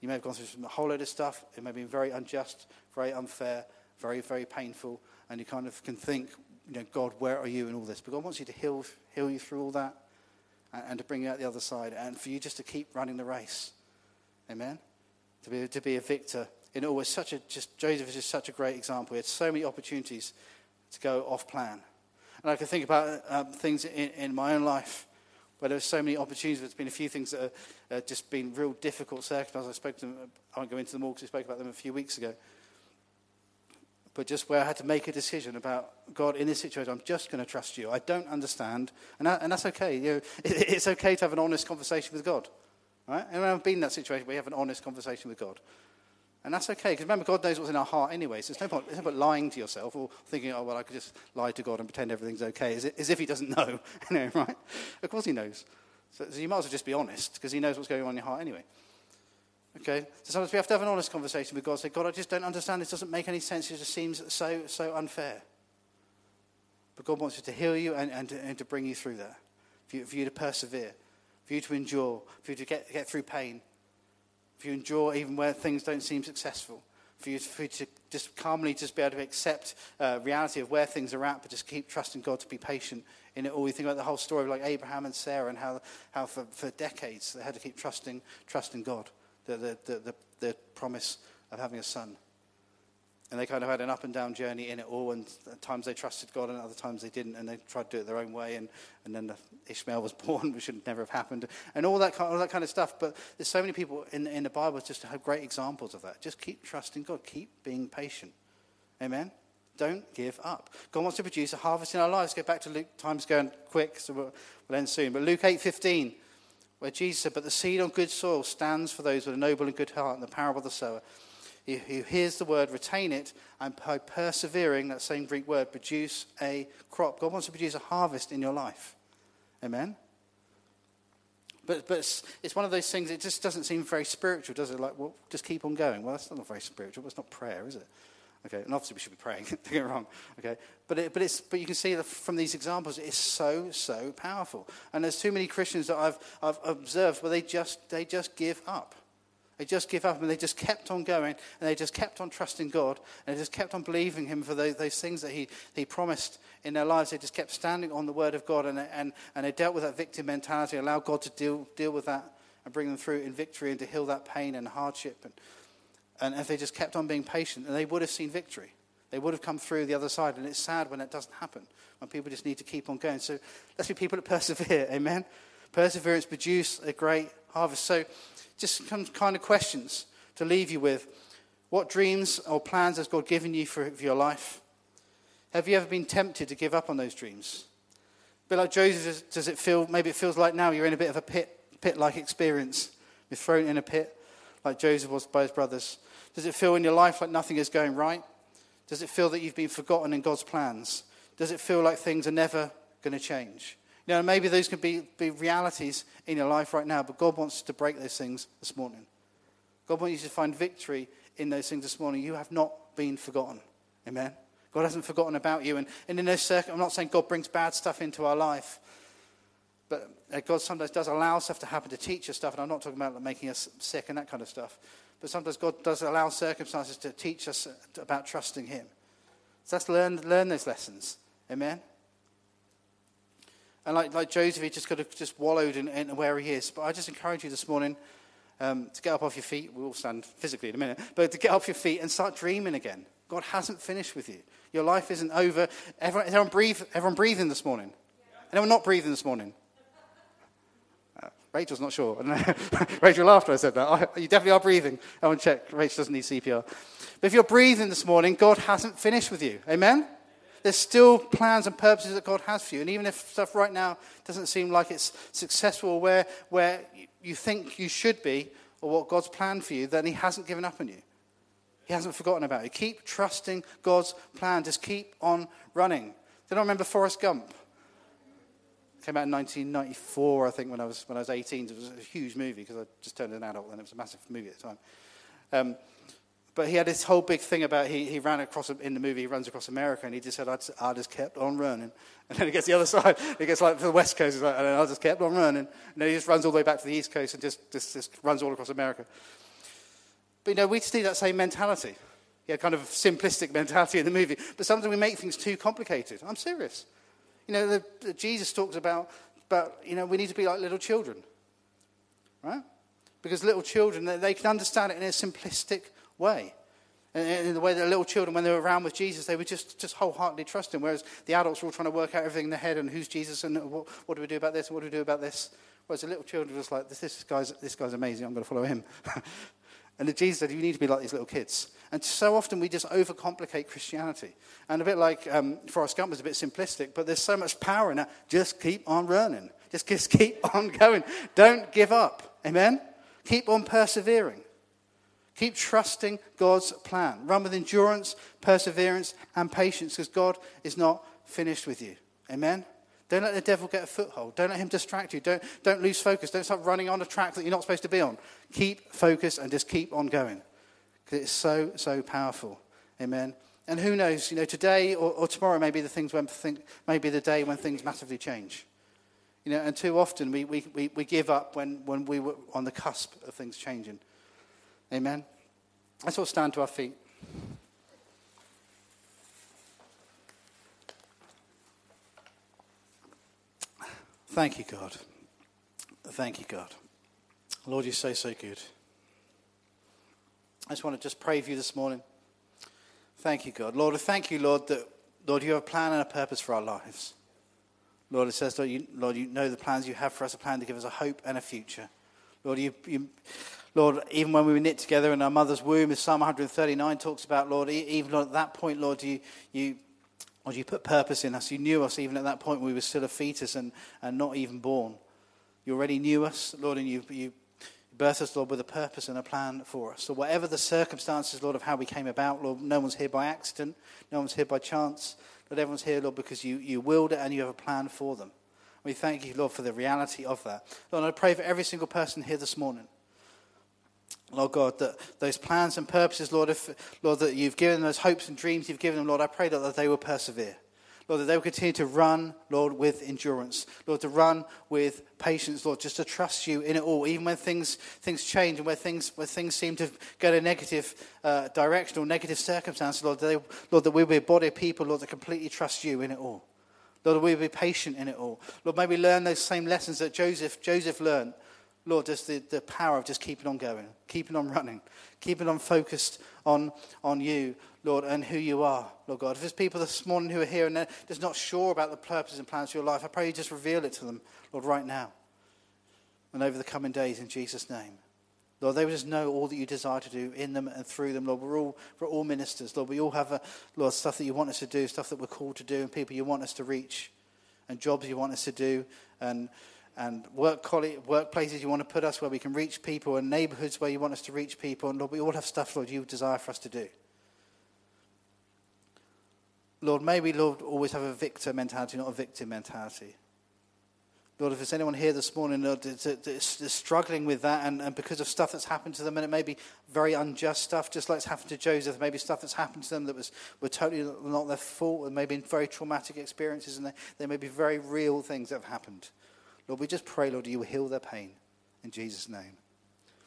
You may have gone through a whole load of stuff. It may have been very unjust, very unfair, very, very painful. And you kind of can think, you know, God, where are you in all this? But God wants you to heal, heal you through all that and, and to bring you out the other side and for you just to keep running the race. Amen? To be, to be a victor in all. such a, just, Joseph is just such a great example. He had so many opportunities to go off plan. And I can think about um, things in, in my own life where there's so many opportunities. There's been a few things that have uh, just been real difficult circumstances. I spoke to them, I won't go into them all because we spoke about them a few weeks ago. But just where I had to make a decision about God in this situation, I'm just going to trust you. I don't understand, and, that, and that's okay. You know, it, it's okay to have an honest conversation with God. Right? And I've been in that situation where you have an honest conversation with God. And that's okay, because remember, God knows what's in our heart anyway. So there's no point, there's no point lying to yourself or thinking, oh, well, I could just lie to God and pretend everything's okay, as, as if He doesn't know. right? Of course He knows. So, so you might as well just be honest, because He knows what's going on in your heart anyway. Okay? So sometimes we have to have an honest conversation with God. Say, God, I just don't understand. This doesn't make any sense. It just seems so, so unfair. But God wants to heal you and, and, to, and to bring you through that, for you, for you to persevere for you to endure, for you to get, get through pain, for you to endure even where things don't seem successful, for you, for you to just calmly just be able to accept uh, reality of where things are at, but just keep trusting God to be patient in it all. You think about the whole story of like Abraham and Sarah and how, how for, for decades they had to keep trusting, trusting God, the, the, the, the, the promise of having a son. And they kind of had an up and down journey in it all. And at times they trusted God, and other times they didn't. And they tried to do it their own way. And, and then Ishmael was born, which should never have happened. And all that, kind, all that kind of stuff. But there's so many people in, in the Bible just have great examples of that. Just keep trusting God, keep being patient. Amen? Don't give up. God wants to produce a harvest in our lives. Go back to Luke. Time's going quick, so we'll, we'll end soon. But Luke 8.15, where Jesus said, But the seed on good soil stands for those with a noble and good heart, and the parable of the sower who hears the word, retain it, and by persevering, that same Greek word, produce a crop. God wants to produce a harvest in your life. Amen? But, but it's, it's one of those things, it just doesn't seem very spiritual, does it? Like, well, just keep on going. Well, that's not very spiritual. It's not prayer, is it? Okay, and obviously we should be praying. Don't get wrong. Okay, but it, but it's but you can see from these examples, it's so so powerful. And there's too many Christians that I've I've observed where they just they just give up. They just give up and they just kept on going and they just kept on trusting God and they just kept on believing Him for those, those things that he, he promised in their lives. They just kept standing on the Word of God and, and, and they dealt with that victim mentality, allowed God to deal, deal with that and bring them through in victory and to heal that pain and hardship. And, and if they just kept on being patient, and they would have seen victory. They would have come through the other side. And it's sad when it doesn't happen, when people just need to keep on going. So let's be people that persevere. Amen. Perseverance produce a great harvest. So just some kind of questions to leave you with. What dreams or plans has God given you for, for your life? Have you ever been tempted to give up on those dreams? A bit like Joseph, does it feel, maybe it feels like now you're in a bit of a pit, pit-like experience. You're thrown in a pit like Joseph was by his brothers. Does it feel in your life like nothing is going right? Does it feel that you've been forgotten in God's plans? Does it feel like things are never going to change? Know, maybe those can be, be realities in your life right now, but God wants to break those things this morning. God wants you to find victory in those things this morning. You have not been forgotten. Amen. God hasn't forgotten about you. And, and in those circumstances, I'm not saying God brings bad stuff into our life, but uh, God sometimes does allow stuff to happen to teach us stuff. And I'm not talking about making us sick and that kind of stuff. But sometimes God does allow circumstances to teach us about trusting Him. So let's learn, learn those lessons. Amen. And like, like Joseph, he just could have just wallowed in, in where he is. But I just encourage you this morning um, to get up off your feet. We'll stand physically in a minute. But to get off your feet and start dreaming again. God hasn't finished with you. Your life isn't over. Everyone, everyone, breathe, everyone breathing this morning? Anyone not breathing this morning? Uh, Rachel's not sure. Rachel laughed when I said that. Oh, you definitely are breathing. I want to check. Rachel doesn't need CPR. But if you're breathing this morning, God hasn't finished with you. Amen? There's still plans and purposes that God has for you. And even if stuff right now doesn't seem like it's successful where, where you think you should be or what God's planned for you, then He hasn't given up on you. He hasn't forgotten about you. Keep trusting God's plan. Just keep on running. Did I remember Forrest Gump? Came out in 1994, I think, when I was, when I was 18. It was a huge movie because I just turned an adult and it was a massive movie at the time. Um, but he had this whole big thing about he, he ran across, in the movie, he runs across America, and he just said, I just, I just kept on running. And then he gets the other side, he gets like to the west coast, like, and I just kept on running. And then he just runs all the way back to the east coast and just, just, just runs all across America. But you know, we see that same mentality. Yeah, kind of simplistic mentality in the movie. But sometimes we make things too complicated. I'm serious. You know, the, the Jesus talks about, about, you know, we need to be like little children. Right? Because little children, they, they can understand it in a simplistic way. And in the way that little children, when they were around with Jesus, they would just, just wholeheartedly trust him, whereas the adults were all trying to work out everything in their head and who's Jesus and what, what do we do about this and what do we do about this. Whereas the little children were just like, this, this, guy's, this guy's amazing, I'm going to follow him. and Jesus said, you need to be like these little kids. And so often we just overcomplicate Christianity. And a bit like um, Forrest Gump was a bit simplistic, but there's so much power in that. Just keep on running. Just, just keep on going. Don't give up. Amen? Keep on persevering. Keep trusting God's plan. Run with endurance, perseverance, and patience because God is not finished with you. Amen? Don't let the devil get a foothold. Don't let him distract you. Don't, don't lose focus. Don't start running on a track that you're not supposed to be on. Keep focused and just keep on going because it's so, so powerful. Amen. And who knows, you know, today or, or tomorrow may be the things when think, may be the day when things massively change. You know, and too often we, we, we, we give up when, when we were on the cusp of things changing. Amen. Let's all stand to our feet. Thank you, God. Thank you, God. Lord, you're so, so good. I just want to just pray for you this morning. Thank you, God. Lord, I thank you, Lord, that, Lord, you have a plan and a purpose for our lives. Lord, it says, Lord you, Lord, you know the plans you have for us, a plan to give us a hope and a future. Lord, you, you, Lord, even when we were knit together in our mother's womb, as Psalm 139 talks about, Lord, even at that point, Lord, you, you, Lord, you put purpose in us. You knew us even at that point when we were still a fetus and, and not even born. You already knew us, Lord, and you, you birth us, Lord, with a purpose and a plan for us. So, whatever the circumstances, Lord, of how we came about, Lord, no one's here by accident, no one's here by chance. Lord, everyone's here, Lord, because you, you willed it and you have a plan for them. We thank you, Lord, for the reality of that. Lord, I pray for every single person here this morning. Lord God, that those plans and purposes, Lord, if, Lord, that you've given them, those hopes and dreams you've given them, Lord, I pray that they will persevere. Lord, that they will continue to run, Lord, with endurance. Lord, to run with patience, Lord, just to trust you in it all, even when things, things change and where things, where things seem to go a negative uh, direction or negative circumstances, Lord, that they, Lord, that we will be a body of people, Lord, that completely trust you in it all. Lord, that we will be patient in it all. Lord, may we learn those same lessons that Joseph, Joseph learned. Lord, just the, the power of just keeping on going, keeping on running, keeping on focused on, on you. Lord, and who you are, Lord God. If there's people this morning who are here and they're just not sure about the purpose and plans for your life, I pray you just reveal it to them, Lord, right now and over the coming days in Jesus' name. Lord, they will just know all that you desire to do in them and through them. Lord, we're all, we're all ministers. Lord, we all have, a, Lord, stuff that you want us to do, stuff that we're called to do, and people you want us to reach, and jobs you want us to do, and, and work workplaces you want to put us where we can reach people, and neighborhoods where you want us to reach people. And Lord, we all have stuff, Lord, you desire for us to do. Lord, may we, Lord, always have a victor mentality, not a victim mentality. Lord, if there's anyone here this morning Lord, that's struggling with that, and, and because of stuff that's happened to them, and it may be very unjust stuff, just like it's happened to Joseph, maybe stuff that's happened to them that was were totally not their fault, and maybe very traumatic experiences, and they may be very real things that have happened. Lord, we just pray, Lord, you will heal their pain in Jesus' name.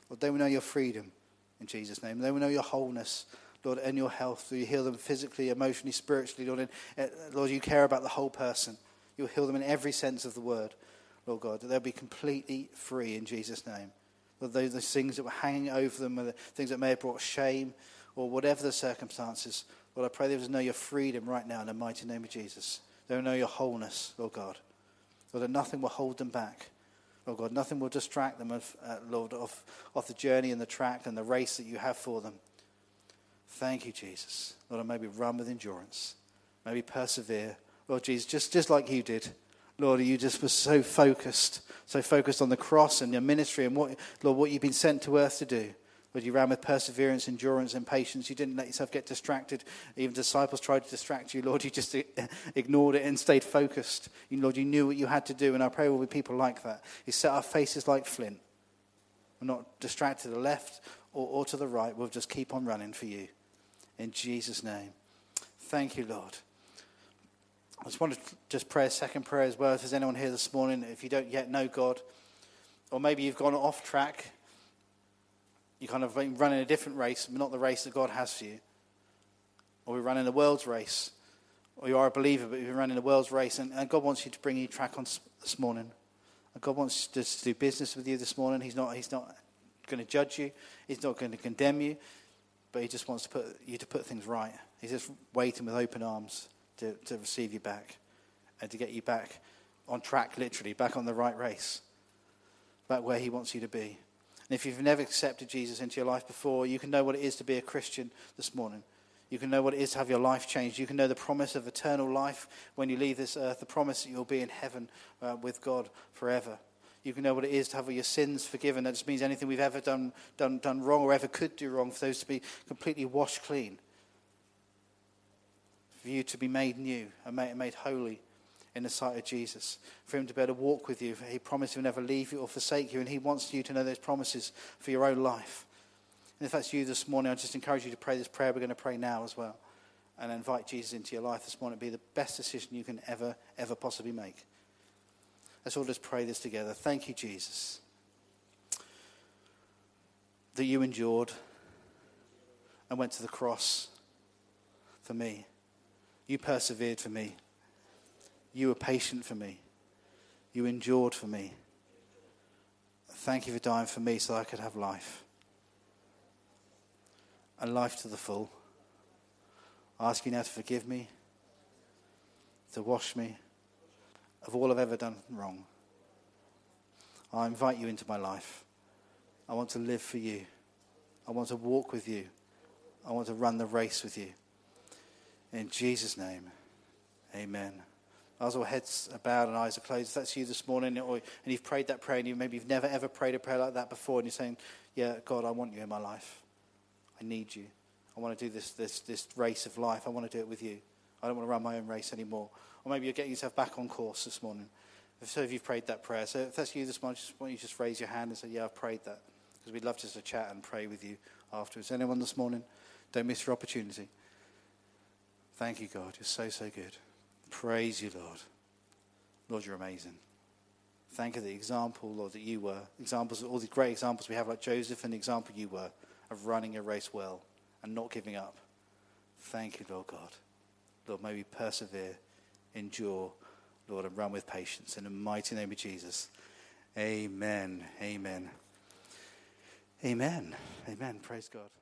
Lord, they will know your freedom in Jesus' name. They will know your wholeness Lord, and your health. You heal them physically, emotionally, spiritually, Lord. And, uh, Lord, you care about the whole person. You'll heal them in every sense of the word, Lord God. That they'll be completely free in Jesus' name. Lord, those, those things that were hanging over them, the things that may have brought shame, or whatever the circumstances, Lord, I pray they will know your freedom right now in the mighty name of Jesus. They will know your wholeness, Lord God. Lord, that nothing will hold them back. Lord God, nothing will distract them, of, uh, Lord, off, off the journey and the track and the race that you have for them. Thank you, Jesus. Lord, and maybe run with endurance. Maybe persevere. Lord Jesus, just, just like you did. Lord, you just were so focused, so focused on the cross and your ministry and what, Lord, what you've been sent to earth to do. Lord, you ran with perseverance, endurance, and patience. You didn't let yourself get distracted. Even disciples tried to distract you. Lord, you just ignored it and stayed focused. You, Lord, you knew what you had to do, and I pray we'll be people like that. You set our faces like flint. We're not distracted to the left or, or to the right. We'll just keep on running for you. In Jesus' name. Thank you, Lord. I just want to just pray a second prayer as well. If there's anyone here this morning, if you don't yet know God, or maybe you've gone off track you kind of running a different race, but not the race that God has for you. Or we're running the world's race. Or you are a believer, but you're running the world's race. And, and God wants you to bring you track on this morning. And God wants to, to do business with you this morning. He's not, he's not going to judge you, He's not going to condemn you, but He just wants to put, you to put things right. He's just waiting with open arms to, to receive you back and to get you back on track, literally, back on the right race, back where He wants you to be. And if you've never accepted Jesus into your life before, you can know what it is to be a Christian this morning. You can know what it is to have your life changed. You can know the promise of eternal life when you leave this earth, the promise that you'll be in heaven uh, with God forever. You can know what it is to have all your sins forgiven. That just means anything we've ever done, done, done wrong or ever could do wrong, for those to be completely washed clean. For you to be made new and made, made holy in the sight of Jesus, for him to be able to walk with you. He promised he'll never leave you or forsake you, and he wants you to know those promises for your own life. And if that's you this morning, I just encourage you to pray this prayer we're going to pray now as well. And invite Jesus into your life this morning. It'll be the best decision you can ever, ever possibly make. Let's all just pray this together. Thank you, Jesus, that you endured and went to the cross for me. You persevered for me. You were patient for me. You endured for me. Thank you for dying for me so I could have life. A life to the full. I ask you now to forgive me, to wash me of all I've ever done wrong. I invite you into my life. I want to live for you. I want to walk with you. I want to run the race with you. In Jesus' name, amen. As our heads are bowed and eyes are closed, if that's you this morning, or, and you've prayed that prayer, and you, maybe you've never ever prayed a prayer like that before, and you're saying, Yeah, God, I want you in my life. I need you. I want to do this, this, this race of life. I want to do it with you. I don't want to run my own race anymore. Or maybe you're getting yourself back on course this morning. If so, if you've prayed that prayer. So if that's you this morning, just want you just raise your hand and say, Yeah, I've prayed that. Because we'd love just to chat and pray with you afterwards. Anyone this morning? Don't miss your opportunity. Thank you, God. You're so, so good. Praise you, Lord. Lord, you're amazing. Thank you for the example, Lord, that you were. Examples, all the great examples we have, like Joseph, and the example you were of running a race well and not giving up. Thank you, Lord God. Lord, may we persevere, endure, Lord, and run with patience. In the mighty name of Jesus. Amen. Amen. Amen. Amen. Praise God.